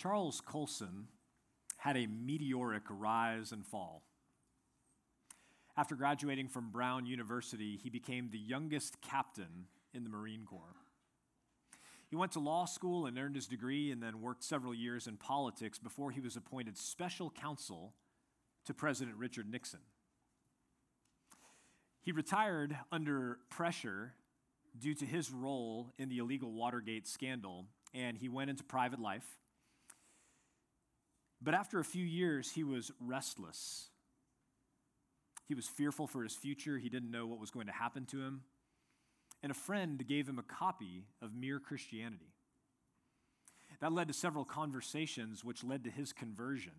Charles Colson had a meteoric rise and fall. After graduating from Brown University, he became the youngest captain in the Marine Corps. He went to law school and earned his degree and then worked several years in politics before he was appointed special counsel to President Richard Nixon. He retired under pressure due to his role in the illegal Watergate scandal, and he went into private life. But after a few years, he was restless. He was fearful for his future. He didn't know what was going to happen to him. And a friend gave him a copy of Mere Christianity. That led to several conversations, which led to his conversion.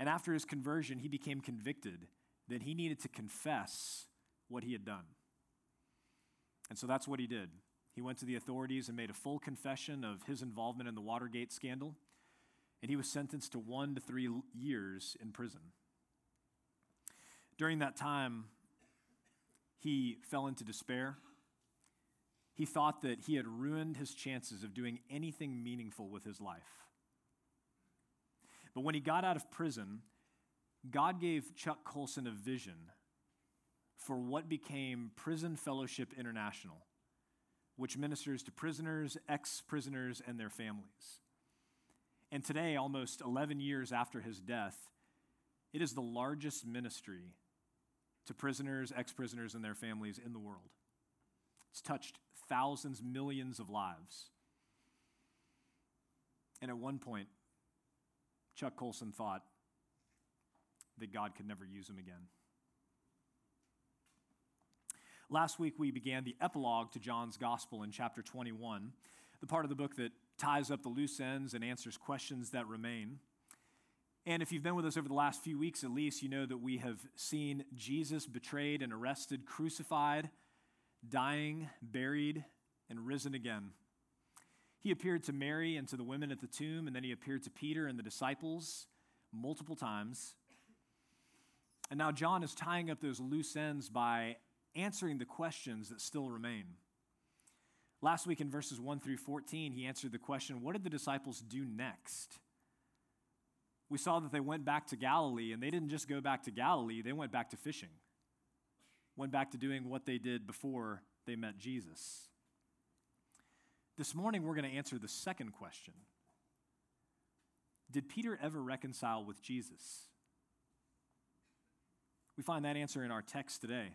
And after his conversion, he became convicted that he needed to confess what he had done. And so that's what he did. He went to the authorities and made a full confession of his involvement in the Watergate scandal and he was sentenced to one to three years in prison. During that time, he fell into despair. He thought that he had ruined his chances of doing anything meaningful with his life. But when he got out of prison, God gave Chuck Colson a vision for what became Prison Fellowship International, which ministers to prisoners, ex prisoners, and their families. And today, almost 11 years after his death, it is the largest ministry to prisoners, ex prisoners, and their families in the world. It's touched thousands, millions of lives. And at one point, Chuck Colson thought that God could never use him again. Last week, we began the epilogue to John's Gospel in chapter 21, the part of the book that ties up the loose ends and answers questions that remain. And if you've been with us over the last few weeks at least, you know that we have seen Jesus betrayed and arrested, crucified, dying, buried, and risen again. He appeared to Mary and to the women at the tomb, and then he appeared to Peter and the disciples multiple times. And now John is tying up those loose ends by answering the questions that still remain. Last week in verses 1 through 14, he answered the question what did the disciples do next? We saw that they went back to Galilee, and they didn't just go back to Galilee, they went back to fishing, went back to doing what they did before they met Jesus. This morning, we're going to answer the second question Did Peter ever reconcile with Jesus? We find that answer in our text today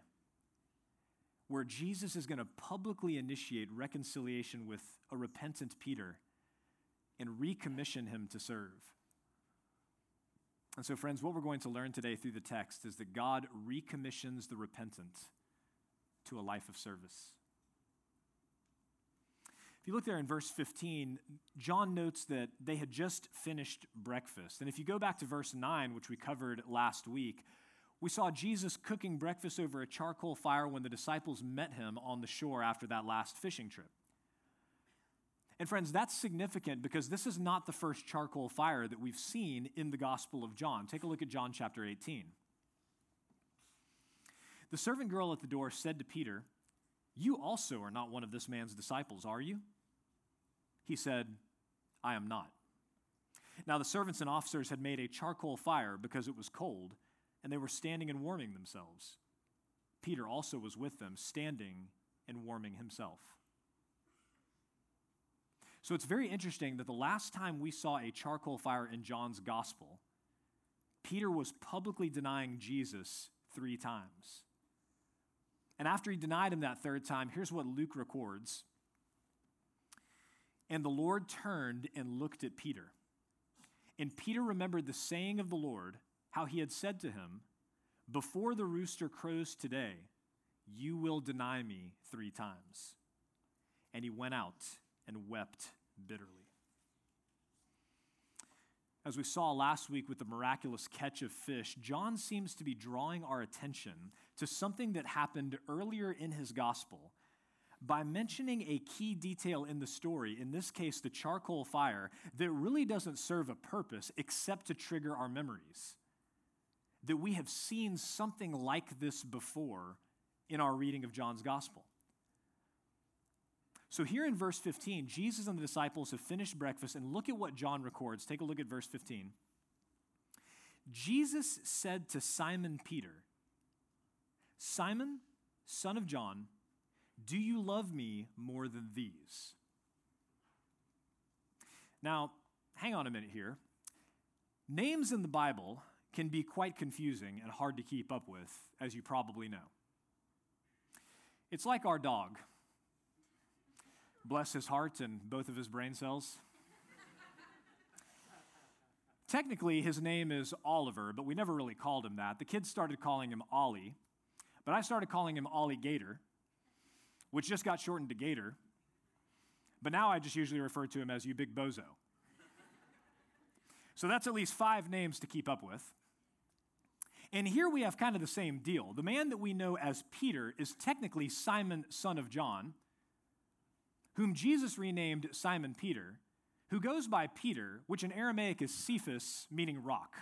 where Jesus is going to publicly initiate reconciliation with a repentant Peter and recommission him to serve. And so, friends, what we're going to learn today through the text is that God recommissions the repentant to a life of service. If you look there in verse 15, John notes that they had just finished breakfast. And if you go back to verse 9, which we covered last week, we saw Jesus cooking breakfast over a charcoal fire when the disciples met him on the shore after that last fishing trip. And friends, that's significant because this is not the first charcoal fire that we've seen in the Gospel of John. Take a look at John chapter 18. The servant girl at the door said to Peter, You also are not one of this man's disciples, are you? He said, I am not. Now the servants and officers had made a charcoal fire because it was cold and they were standing and warming themselves. Peter also was with them, standing and warming himself. So it's very interesting that the last time we saw a charcoal fire in John's gospel, Peter was publicly denying Jesus three times. And after he denied him that third time, here's what Luke records. And the Lord turned and looked at Peter. And Peter remembered the saying of the Lord how he had said to him, Before the rooster crows today, You will deny me three times. And he went out and wept bitterly. As we saw last week with the miraculous catch of fish, John seems to be drawing our attention to something that happened earlier in his gospel by mentioning a key detail in the story, in this case, the charcoal fire, that really doesn't serve a purpose except to trigger our memories. That we have seen something like this before in our reading of John's gospel. So, here in verse 15, Jesus and the disciples have finished breakfast, and look at what John records. Take a look at verse 15. Jesus said to Simon Peter, Simon, son of John, do you love me more than these? Now, hang on a minute here. Names in the Bible can be quite confusing and hard to keep up with, as you probably know. It's like our dog. Bless his heart and both of his brain cells. Technically, his name is Oliver, but we never really called him that. The kids started calling him Ollie, but I started calling him Ollie Gator which just got shortened to Gator. But now I just usually refer to him as you big bozo. so that's at least five names to keep up with. And here we have kind of the same deal. The man that we know as Peter is technically Simon, son of John, whom Jesus renamed Simon Peter, who goes by Peter, which in Aramaic is Cephas, meaning rock.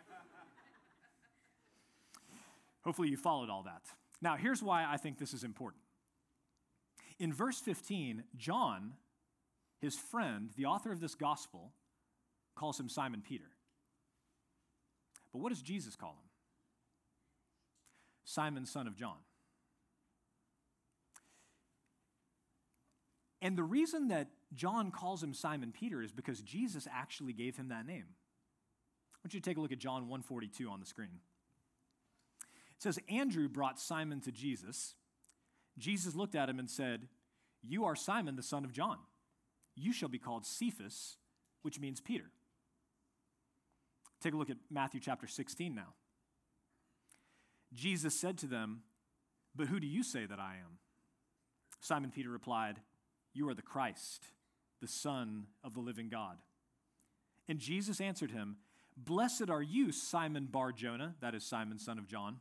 Hopefully, you followed all that. Now, here's why I think this is important. In verse 15, John, his friend, the author of this gospel, calls him Simon Peter. But what does Jesus call him? Simon, son of John. And the reason that John calls him Simon Peter is because Jesus actually gave him that name. I want you to take a look at John 142 on the screen. It says, Andrew brought Simon to Jesus Jesus looked at him and said, You are Simon, the son of John. You shall be called Cephas, which means Peter. Take a look at Matthew chapter 16 now. Jesus said to them, But who do you say that I am? Simon Peter replied, You are the Christ, the Son of the living God. And Jesus answered him, Blessed are you, Simon Bar Jonah, that is Simon, son of John.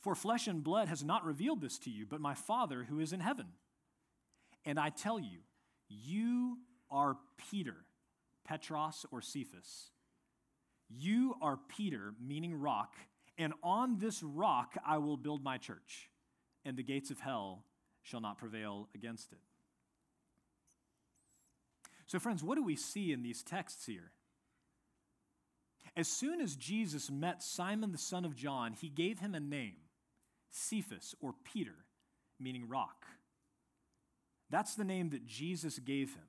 For flesh and blood has not revealed this to you, but my Father who is in heaven. And I tell you, you are Peter, Petros or Cephas. You are Peter, meaning rock, and on this rock I will build my church, and the gates of hell shall not prevail against it. So, friends, what do we see in these texts here? As soon as Jesus met Simon the son of John, he gave him a name Cephas or Peter, meaning rock. That's the name that Jesus gave him.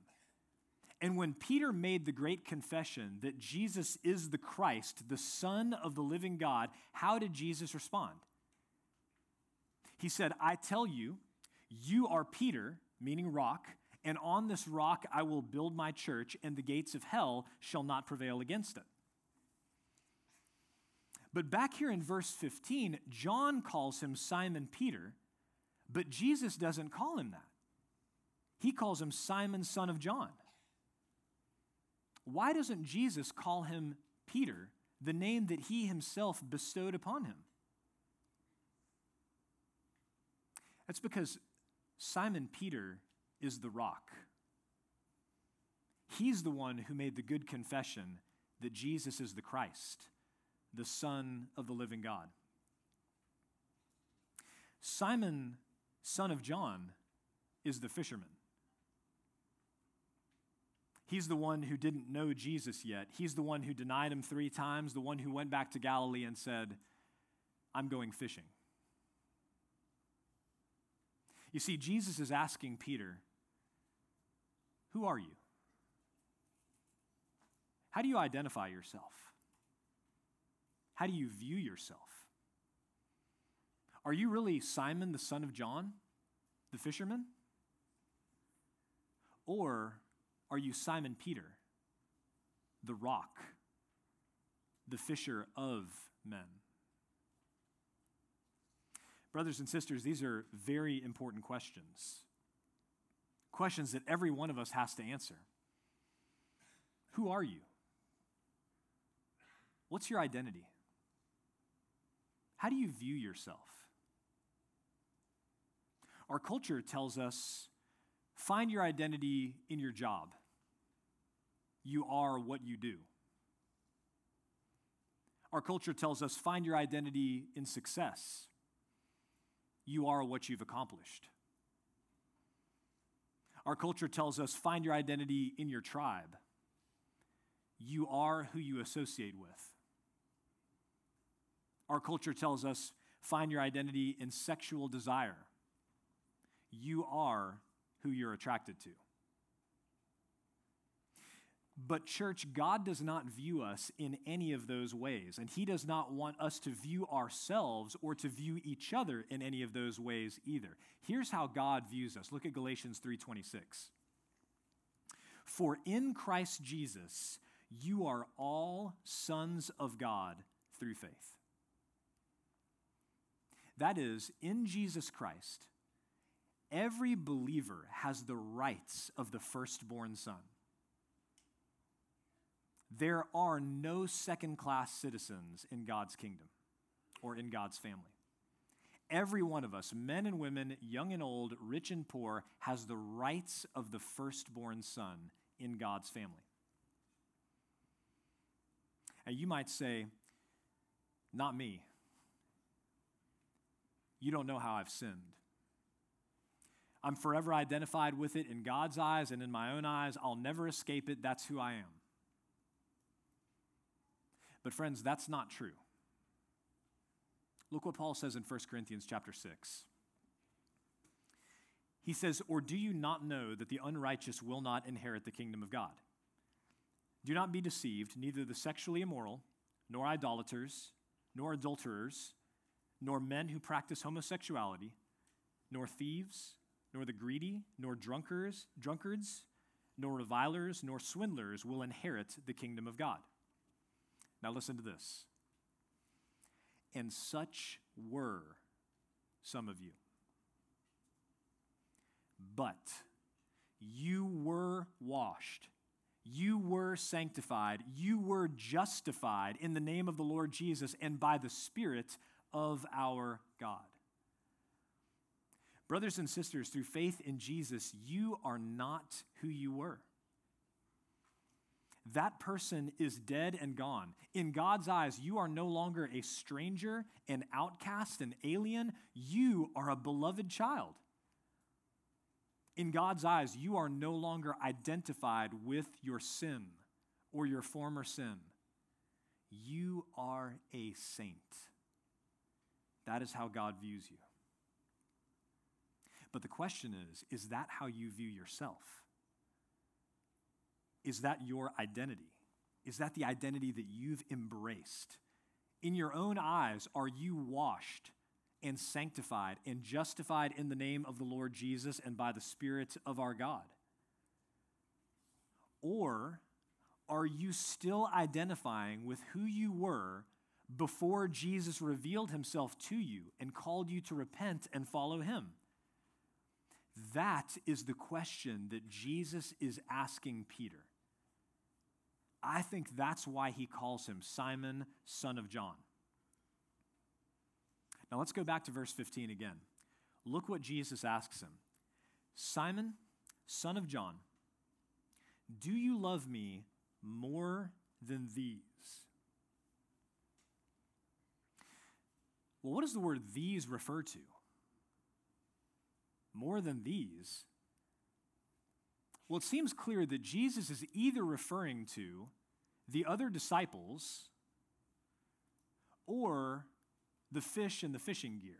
And when Peter made the great confession that Jesus is the Christ, the Son of the living God, how did Jesus respond? He said, I tell you, you are Peter, meaning rock, and on this rock I will build my church, and the gates of hell shall not prevail against it. But back here in verse 15, John calls him Simon Peter, but Jesus doesn't call him that. He calls him Simon, son of John. Why doesn't Jesus call him Peter, the name that he himself bestowed upon him? That's because Simon Peter is the rock. He's the one who made the good confession that Jesus is the Christ the Son of the living God. Simon, son of John, is the fisherman. He's the one who didn't know Jesus yet. He's the one who denied him three times, the one who went back to Galilee and said, I'm going fishing. You see, Jesus is asking Peter, Who are you? How do you identify yourself? How do you view yourself? Are you really Simon, the son of John, the fisherman? Or are you Simon Peter, the rock, the fisher of men? Brothers and sisters, these are very important questions. Questions that every one of us has to answer. Who are you? What's your identity? How do you view yourself? Our culture tells us find your identity in your job. You are what you do. Our culture tells us find your identity in success. You are what you've accomplished. Our culture tells us find your identity in your tribe. You are who you associate with. Our culture tells us find your identity in sexual desire. You are who you're attracted to. But, church, God does not view us in any of those ways, and He does not want us to view ourselves or to view each other in any of those ways either. Here's how God views us. Look at Galatians 3:26. For in Christ Jesus you are all sons of God through faith. That is, in Jesus Christ, every believer has the rights of the firstborn son. There are no second class citizens in God's kingdom or in God's family. Every one of us, men and women, young and old, rich and poor, has the rights of the firstborn son in God's family. And you might say, Not me. You don't know how I've sinned. I'm forever identified with it in God's eyes and in my own eyes. I'll never escape it. That's who I am. But friends, that's not true. Look what Paul says in 1 Corinthians chapter 6. He says, Or do you not know that the unrighteous will not inherit the kingdom of God? Do not be deceived, neither the sexually immoral, nor idolaters, nor adulterers, nor men who practice homosexuality, nor thieves, nor the greedy, nor drunkards, drunkards, nor revilers, nor swindlers will inherit the kingdom of God. Now, listen to this. And such were some of you. But you were washed, you were sanctified, you were justified in the name of the Lord Jesus and by the Spirit of our God. Brothers and sisters, through faith in Jesus, you are not who you were that person is dead and gone. In God's eyes, you are no longer a stranger, an outcast, an alien. You are a beloved child. In God's eyes, you are no longer identified with your sin or your former sin. You are a saint. That is how God views you. But the question is is that how you view yourself? Is that your identity? Is that the identity that you've embraced? In your own eyes, are you washed and sanctified and justified in the name of the Lord Jesus and by the Spirit of our God? Or are you still identifying with who you were before Jesus revealed himself to you and called you to repent and follow him? That is the question that Jesus is asking Peter. I think that's why he calls him Simon, son of John. Now let's go back to verse 15 again. Look what Jesus asks him Simon, son of John, do you love me more than these? Well, what does the word these refer to? More than these well, it seems clear that Jesus is either referring to the other disciples or the fish and the fishing gear.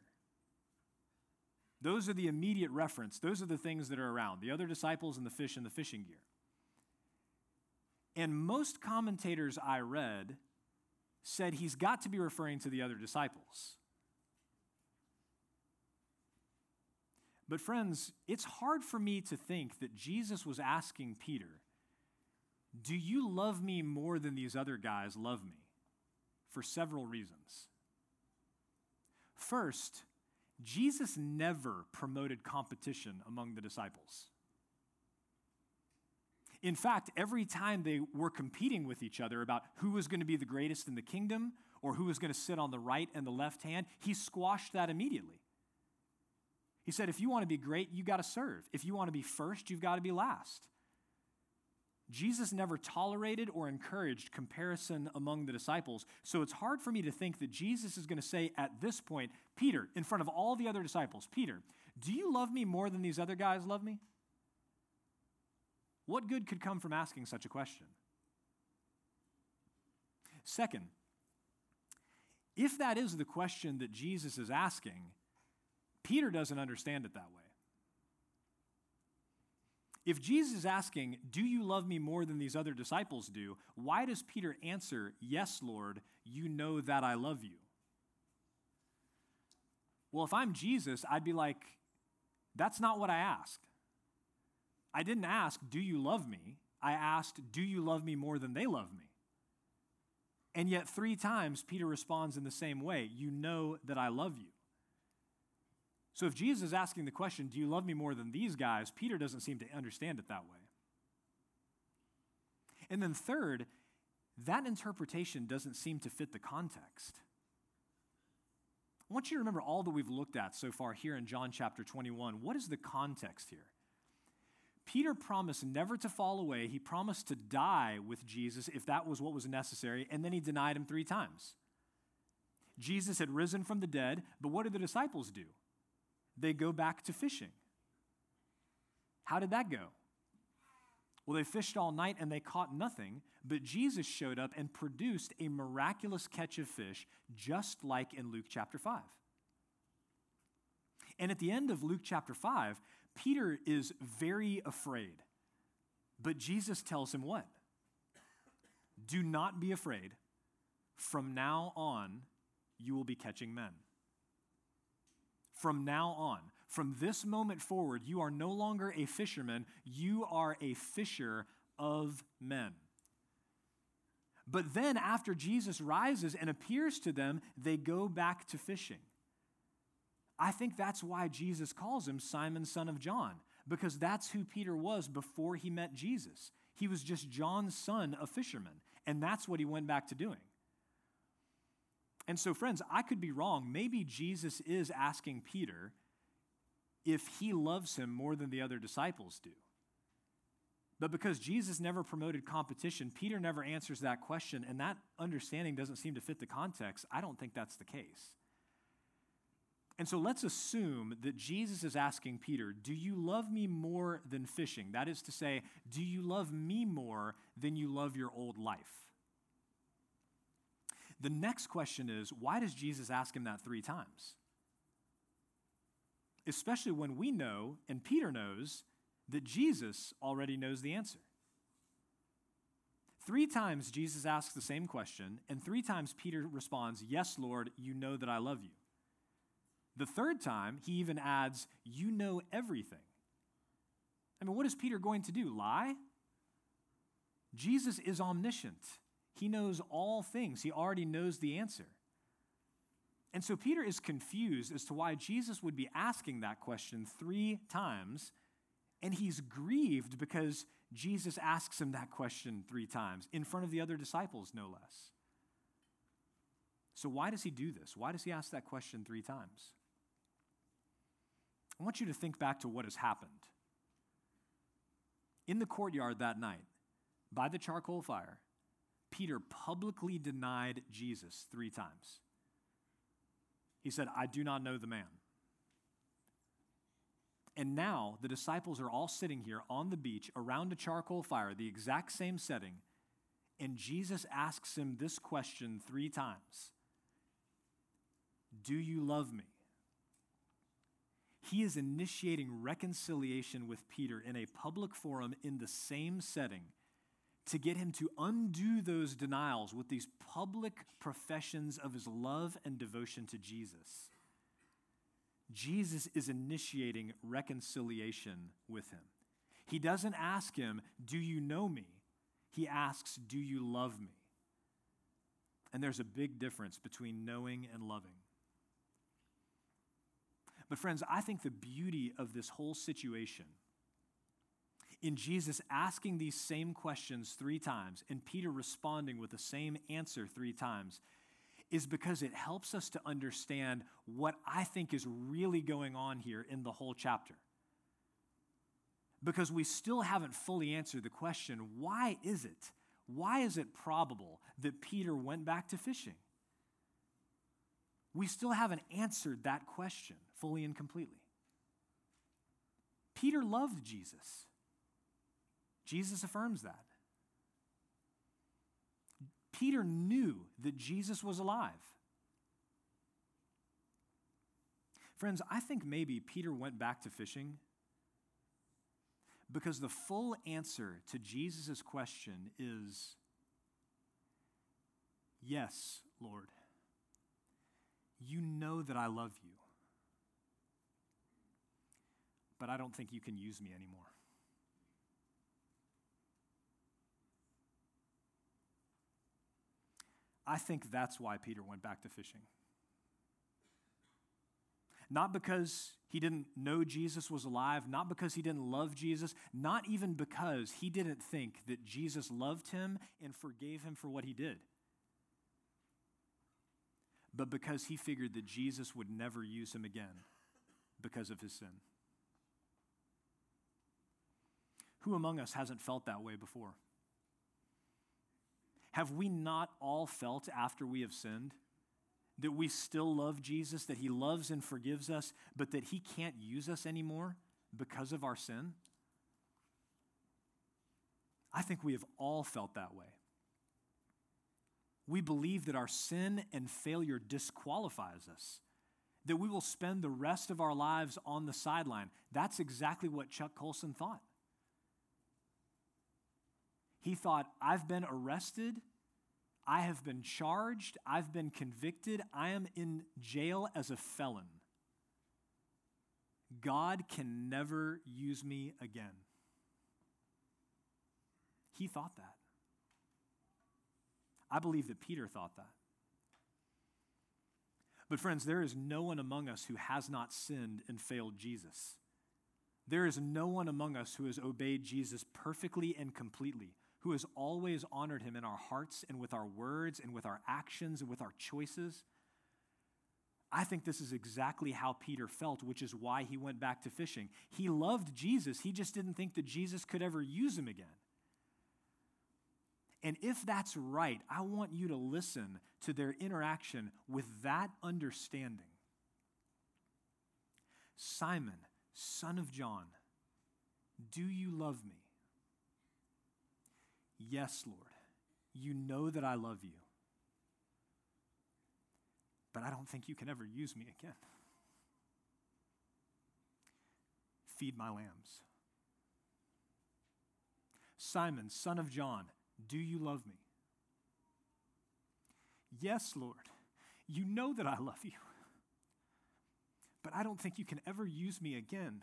Those are the immediate reference. Those are the things that are around the other disciples and the fish and the fishing gear. And most commentators I read said he's got to be referring to the other disciples. But, friends, it's hard for me to think that Jesus was asking Peter, Do you love me more than these other guys love me? For several reasons. First, Jesus never promoted competition among the disciples. In fact, every time they were competing with each other about who was going to be the greatest in the kingdom or who was going to sit on the right and the left hand, he squashed that immediately. He said, if you want to be great, you got to serve. If you want to be first, you've got to be last. Jesus never tolerated or encouraged comparison among the disciples. So it's hard for me to think that Jesus is going to say at this point, Peter, in front of all the other disciples, Peter, do you love me more than these other guys love me? What good could come from asking such a question? Second, if that is the question that Jesus is asking, Peter doesn't understand it that way. If Jesus is asking, Do you love me more than these other disciples do? Why does Peter answer, Yes, Lord, you know that I love you? Well, if I'm Jesus, I'd be like, That's not what I asked. I didn't ask, Do you love me? I asked, Do you love me more than they love me? And yet, three times, Peter responds in the same way You know that I love you. So, if Jesus is asking the question, Do you love me more than these guys? Peter doesn't seem to understand it that way. And then, third, that interpretation doesn't seem to fit the context. I want you to remember all that we've looked at so far here in John chapter 21. What is the context here? Peter promised never to fall away. He promised to die with Jesus if that was what was necessary, and then he denied him three times. Jesus had risen from the dead, but what did the disciples do? They go back to fishing. How did that go? Well, they fished all night and they caught nothing, but Jesus showed up and produced a miraculous catch of fish, just like in Luke chapter 5. And at the end of Luke chapter 5, Peter is very afraid. But Jesus tells him what? Do not be afraid. From now on, you will be catching men. From now on, from this moment forward, you are no longer a fisherman, you are a fisher of men. But then, after Jesus rises and appears to them, they go back to fishing. I think that's why Jesus calls him Simon, son of John, because that's who Peter was before he met Jesus. He was just John's son, a fisherman, and that's what he went back to doing. And so, friends, I could be wrong. Maybe Jesus is asking Peter if he loves him more than the other disciples do. But because Jesus never promoted competition, Peter never answers that question, and that understanding doesn't seem to fit the context. I don't think that's the case. And so let's assume that Jesus is asking Peter, Do you love me more than fishing? That is to say, do you love me more than you love your old life? The next question is, why does Jesus ask him that three times? Especially when we know, and Peter knows, that Jesus already knows the answer. Three times Jesus asks the same question, and three times Peter responds, Yes, Lord, you know that I love you. The third time, he even adds, You know everything. I mean, what is Peter going to do? Lie? Jesus is omniscient, he knows all things, he already knows the answer. And so Peter is confused as to why Jesus would be asking that question three times, and he's grieved because Jesus asks him that question three times in front of the other disciples, no less. So, why does he do this? Why does he ask that question three times? I want you to think back to what has happened. In the courtyard that night, by the charcoal fire, Peter publicly denied Jesus three times. He said, I do not know the man. And now the disciples are all sitting here on the beach around a charcoal fire, the exact same setting, and Jesus asks him this question three times Do you love me? he is initiating reconciliation with Peter in a public forum in the same setting to get him to undo those denials with these public professions of his love and devotion to Jesus. Jesus is initiating reconciliation with him. He doesn't ask him, Do you know me? He asks, Do you love me? And there's a big difference between knowing and loving. But, friends, I think the beauty of this whole situation in Jesus asking these same questions three times and Peter responding with the same answer three times is because it helps us to understand what I think is really going on here in the whole chapter. Because we still haven't fully answered the question why is it? Why is it probable that Peter went back to fishing? We still haven't answered that question fully and completely. Peter loved Jesus. Jesus affirms that. Peter knew that Jesus was alive. Friends, I think maybe Peter went back to fishing because the full answer to Jesus' question is Yes, Lord. You know that I love you, but I don't think you can use me anymore. I think that's why Peter went back to fishing. Not because he didn't know Jesus was alive, not because he didn't love Jesus, not even because he didn't think that Jesus loved him and forgave him for what he did, but because he figured that Jesus would never use him again because of his sin. Who among us hasn't felt that way before? Have we not all felt after we have sinned that we still love Jesus, that he loves and forgives us, but that he can't use us anymore because of our sin? I think we have all felt that way. We believe that our sin and failure disqualifies us, that we will spend the rest of our lives on the sideline. That's exactly what Chuck Colson thought. He thought, I've been arrested, I have been charged, I've been convicted, I am in jail as a felon. God can never use me again. He thought that. I believe that Peter thought that. But, friends, there is no one among us who has not sinned and failed Jesus. There is no one among us who has obeyed Jesus perfectly and completely who has always honored him in our hearts and with our words and with our actions and with our choices. I think this is exactly how Peter felt, which is why he went back to fishing. He loved Jesus, he just didn't think that Jesus could ever use him again. And if that's right, I want you to listen to their interaction with that understanding. Simon, son of John, do you love me? Yes, Lord, you know that I love you, but I don't think you can ever use me again. Feed my lambs. Simon, son of John, do you love me? Yes, Lord, you know that I love you, but I don't think you can ever use me again.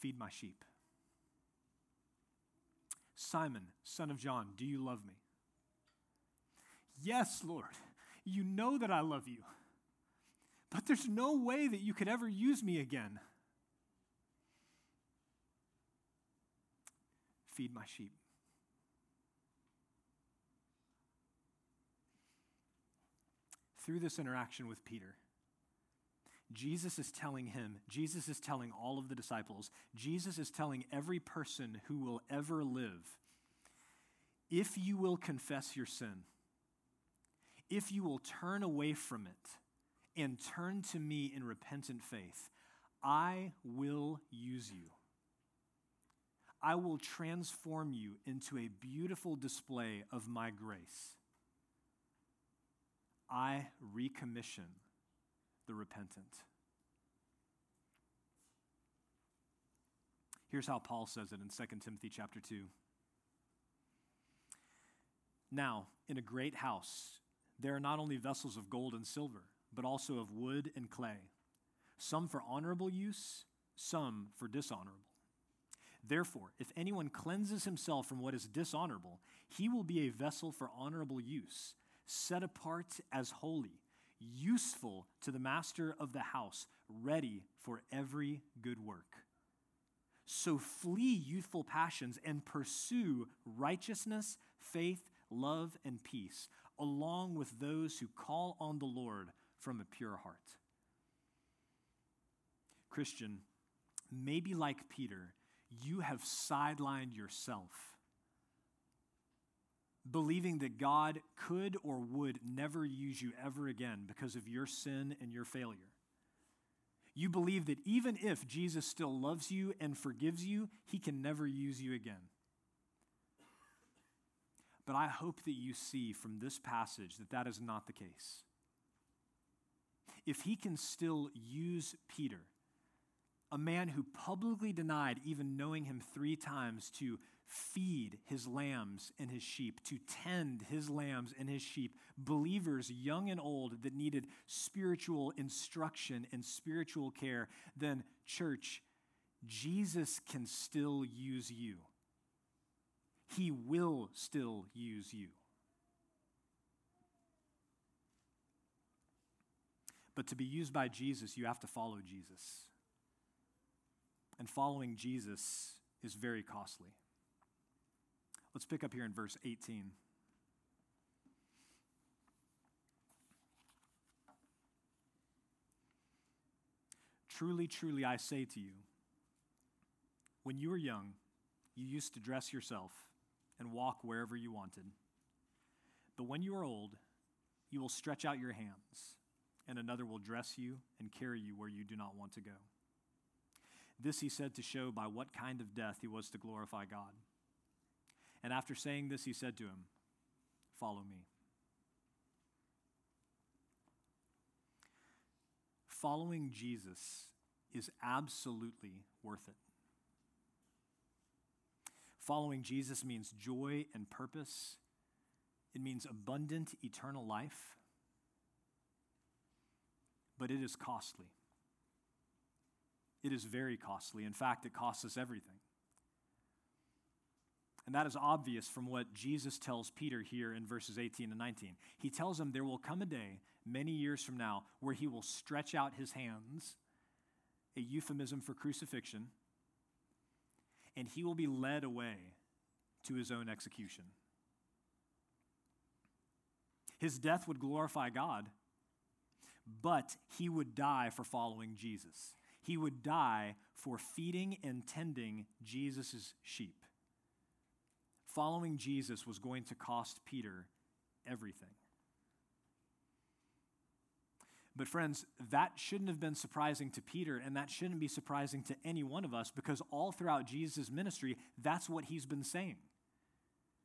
Feed my sheep. Simon, son of John, do you love me? Yes, Lord, you know that I love you, but there's no way that you could ever use me again. Feed my sheep. Through this interaction with Peter, Jesus is telling him, Jesus is telling all of the disciples, Jesus is telling every person who will ever live if you will confess your sin, if you will turn away from it and turn to me in repentant faith, I will use you. I will transform you into a beautiful display of my grace. I recommission the repentant. Here's how Paul says it in 2 Timothy chapter 2. Now, in a great house, there are not only vessels of gold and silver, but also of wood and clay, some for honorable use, some for dishonorable. Therefore, if anyone cleanses himself from what is dishonorable, he will be a vessel for honorable use, set apart as holy useful to the master of the house, ready for every good work. So flee youthful passions and pursue righteousness, faith, love, and peace, along with those who call on the Lord from a pure heart. Christian, maybe like Peter, you have sidelined yourself, believing that God could or would never use you ever again because of your sin and your failure. You believe that even if Jesus still loves you and forgives you, he can never use you again. But I hope that you see from this passage that that is not the case. If he can still use Peter, a man who publicly denied even knowing him three times to feed his lambs and his sheep, to tend his lambs and his sheep, believers, young and old, that needed spiritual instruction and spiritual care, then, church, Jesus can still use you. He will still use you. But to be used by Jesus, you have to follow Jesus. And following Jesus is very costly. Let's pick up here in verse 18. Truly, truly, I say to you, when you were young, you used to dress yourself and walk wherever you wanted. But when you are old, you will stretch out your hands, and another will dress you and carry you where you do not want to go. This he said to show by what kind of death he was to glorify God. And after saying this, he said to him, Follow me. Following Jesus is absolutely worth it. Following Jesus means joy and purpose, it means abundant eternal life, but it is costly. It is very costly. In fact, it costs us everything. And that is obvious from what Jesus tells Peter here in verses 18 and 19. He tells him there will come a day, many years from now, where he will stretch out his hands, a euphemism for crucifixion, and he will be led away to his own execution. His death would glorify God, but he would die for following Jesus. He would die for feeding and tending Jesus' sheep. Following Jesus was going to cost Peter everything. But, friends, that shouldn't have been surprising to Peter, and that shouldn't be surprising to any one of us because all throughout Jesus' ministry, that's what he's been saying.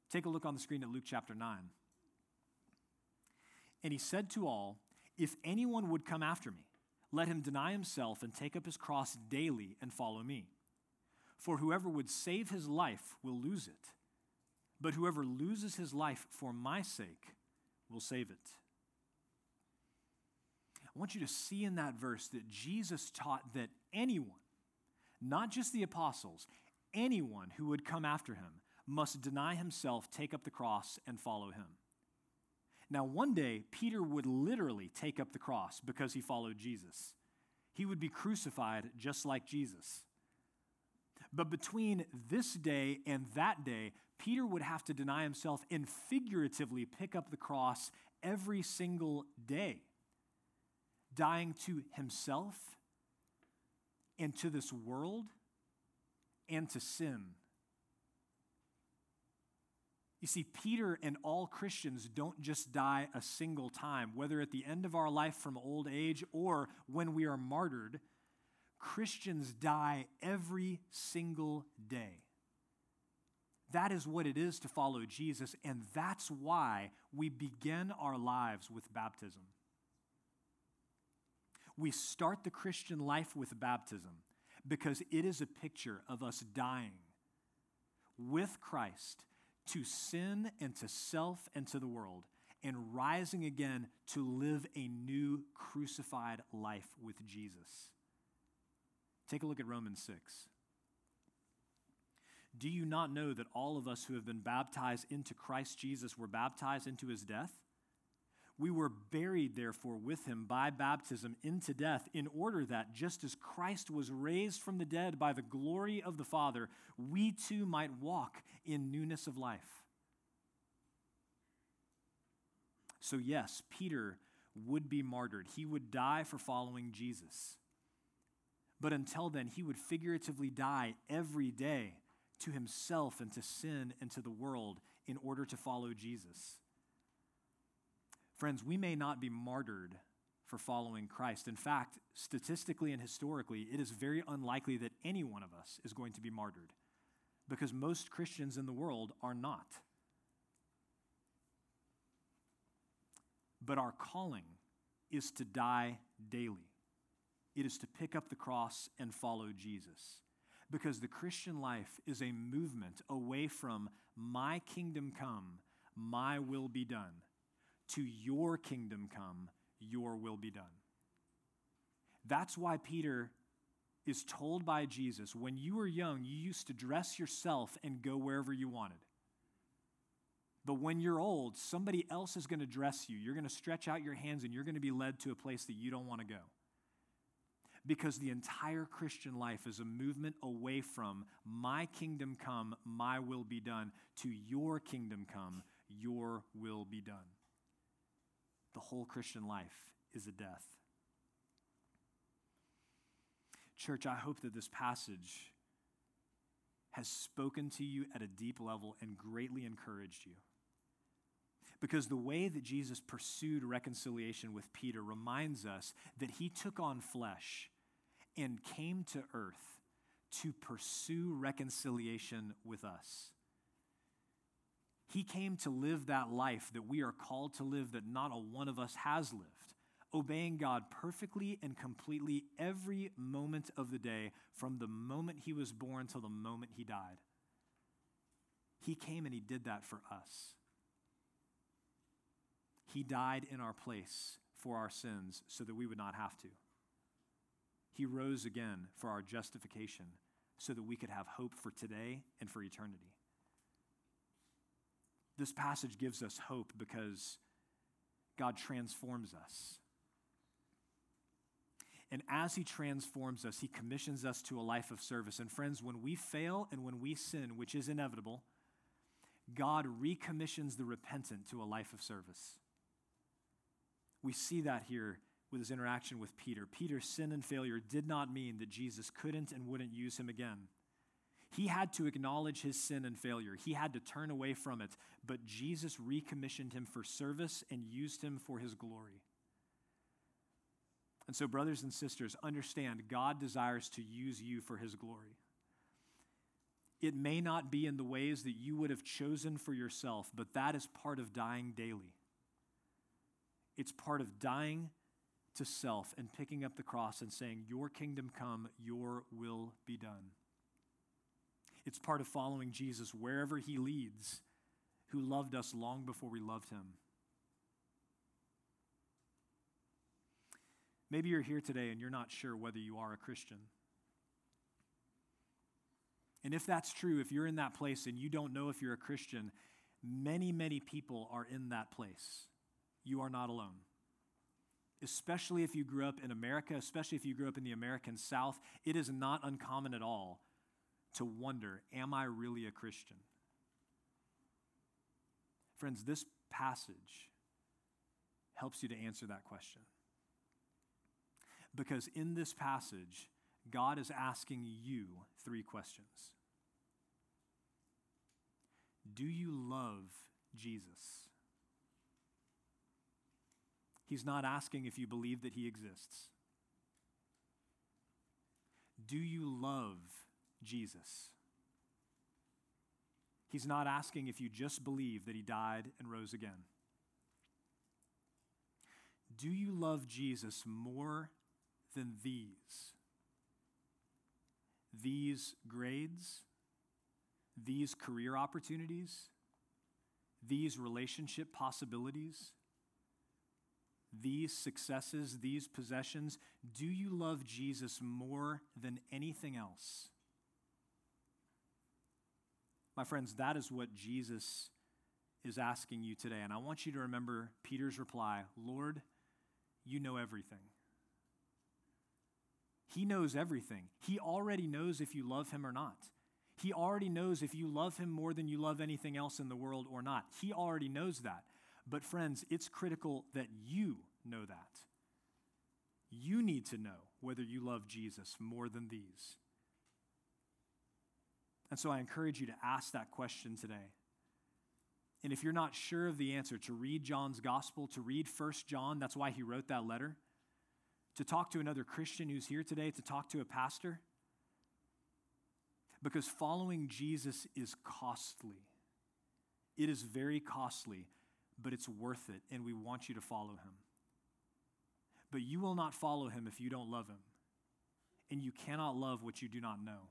Take a look on the screen at Luke chapter 9. And he said to all, If anyone would come after me, let him deny himself and take up his cross daily and follow me. For whoever would save his life will lose it, but whoever loses his life for my sake will save it. I want you to see in that verse that Jesus taught that anyone, not just the apostles, anyone who would come after him must deny himself, take up the cross, and follow him. Now, one day, Peter would literally take up the cross because he followed Jesus. He would be crucified just like Jesus. But between this day and that day, Peter would have to deny himself and figuratively pick up the cross every single day, dying to himself and to this world and to sin. You see, Peter and all Christians don't just die a single time, whether at the end of our life from old age or when we are martyred. Christians die every single day. That is what it is to follow Jesus, and that's why we begin our lives with baptism. We start the Christian life with baptism because it is a picture of us dying with Christ to sin and to self and to the world, and rising again to live a new crucified life with Jesus. Take a look at Romans 6. Do you not know that all of us who have been baptized into Christ Jesus were baptized into his death? We were buried, therefore, with him by baptism into death, in order that, just as Christ was raised from the dead by the glory of the Father, we too might walk in newness of life. So, yes, Peter would be martyred. He would die for following Jesus. But until then, he would figuratively die every day to himself and to sin and to the world in order to follow Jesus. Friends, we may not be martyred for following Christ. In fact, statistically and historically, it is very unlikely that any one of us is going to be martyred because most Christians in the world are not. But our calling is to die daily. It is to pick up the cross and follow Jesus. Because the Christian life is a movement away from my kingdom come, my will be done, to your kingdom come, your will be done. That's why Peter is told by Jesus when you were young, you used to dress yourself and go wherever you wanted. But when you're old, somebody else is going to dress you. You're going to stretch out your hands and you're going to be led to a place that you don't want to go. Because the entire Christian life is a movement away from my kingdom come, my will be done, to your kingdom come, your will be done. The whole Christian life is a death. Church, I hope that this passage has spoken to you at a deep level and greatly encouraged you. Because the way that Jesus pursued reconciliation with Peter reminds us that he took on flesh and came to earth to pursue reconciliation with us. He came to live that life that we are called to live that not a one of us has lived, obeying God perfectly and completely every moment of the day from the moment he was born till the moment he died. He came and he did that for us. He died in our place for our sins so that we would not have to. He rose again for our justification so that we could have hope for today and for eternity. This passage gives us hope because God transforms us. And as He transforms us, He commissions us to a life of service. And friends, when we fail and when we sin, which is inevitable, God recommissions the repentant to a life of service. We see that here with his interaction with Peter. Peter's sin and failure did not mean that Jesus couldn't and wouldn't use him again. He had to acknowledge his sin and failure. He had to turn away from it, but Jesus recommissioned him for service and used him for his glory. And so, brothers and sisters, understand God desires to use you for his glory. It may not be in the ways that you would have chosen for yourself, but that is part of dying daily. It's part of dying to self and picking up the cross and saying, Your kingdom come, your will be done. It's part of following Jesus wherever he leads, who loved us long before we loved him. Maybe you're here today and you're not sure whether you are a Christian. And if that's true, if you're in that place and you don't know if you're a Christian, many, many people are in that place you are not alone. Especially if you grew up in America, especially if you grew up in the American South, it is not uncommon at all to wonder Am I really a Christian? Friends, this passage helps you to answer that question. Because in this passage, God is asking you three questions Do you love Jesus? He's not asking if you believe that he exists. Do you love Jesus? He's not asking if you just believe that he died and rose again. Do you love Jesus more than these? These grades? These career opportunities? These relationship possibilities? These successes, these possessions, do you love Jesus more than anything else? My friends, that is what Jesus is asking you today. And I want you to remember Peter's reply Lord, you know everything. He knows everything. He already knows if you love him or not. He already knows if you love him more than you love anything else in the world or not. He already knows that. But, friends, it's critical that you know that. You need to know whether you love Jesus more than these. And so I encourage you to ask that question today. And if you're not sure of the answer, to read John's gospel, to read First John, that's why he wrote that letter, to talk to another Christian who's here today, to talk to a pastor. Because following Jesus is costly. It is very costly, but it's worth it, and we want you to follow him. But you will not follow him if you don't love him, and you cannot love what you do not know.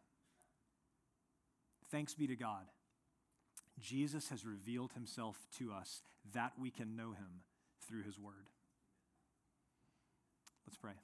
Thanks be to God. Jesus has revealed himself to us that we can know him through his word. Let's pray.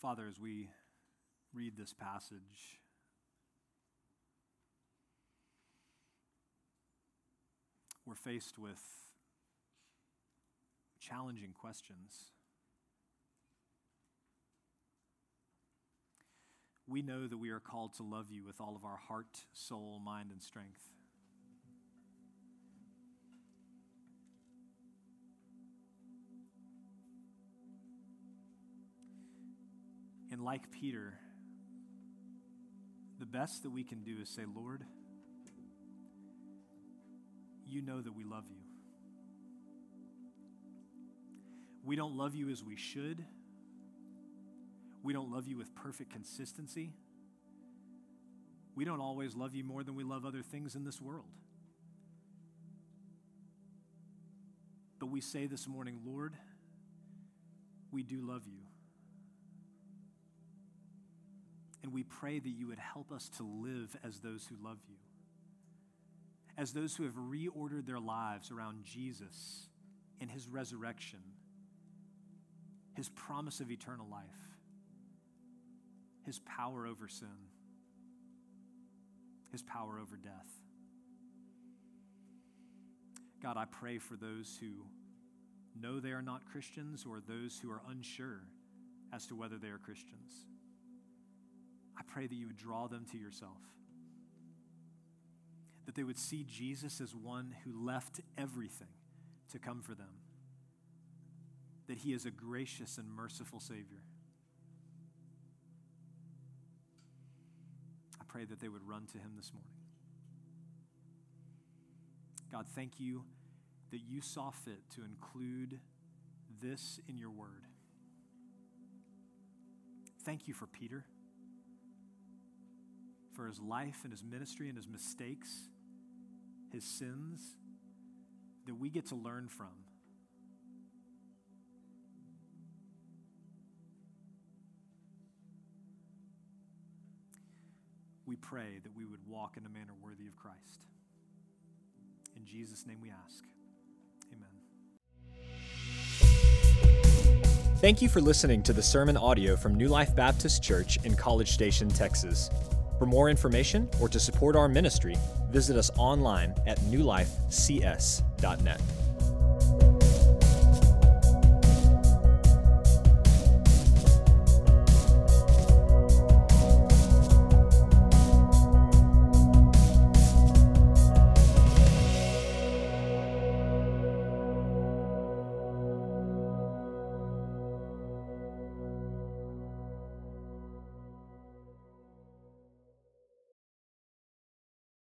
Father, as we read this passage, we're faced with challenging questions. We know that we are called to love you with all of our heart, soul, mind, and strength. And like Peter, the best that we can do is say, Lord, you know that we love you. We don't love you as we should. We don't love you with perfect consistency. We don't always love you more than we love other things in this world. But we say this morning, Lord, we do love you. And we pray that you would help us to live as those who love you, as those who have reordered their lives around Jesus and his resurrection, his promise of eternal life, his power over sin, his power over death. God, I pray for those who know they are not Christians or those who are unsure as to whether they are Christians. I pray that you would draw them to yourself. That they would see Jesus as one who left everything to come for them. That he is a gracious and merciful Savior. I pray that they would run to him this morning. God, thank you that you saw fit to include this in your word. Thank you for Peter for his life and his ministry and his mistakes, his sins, that we get to learn from. We pray that we would walk in a manner worthy of Christ. In Jesus' name we ask. Amen. Thank you for listening to the sermon audio from New Life Baptist Church in College Station, Texas. For more information or to support our ministry, visit us online at newlifecs.net.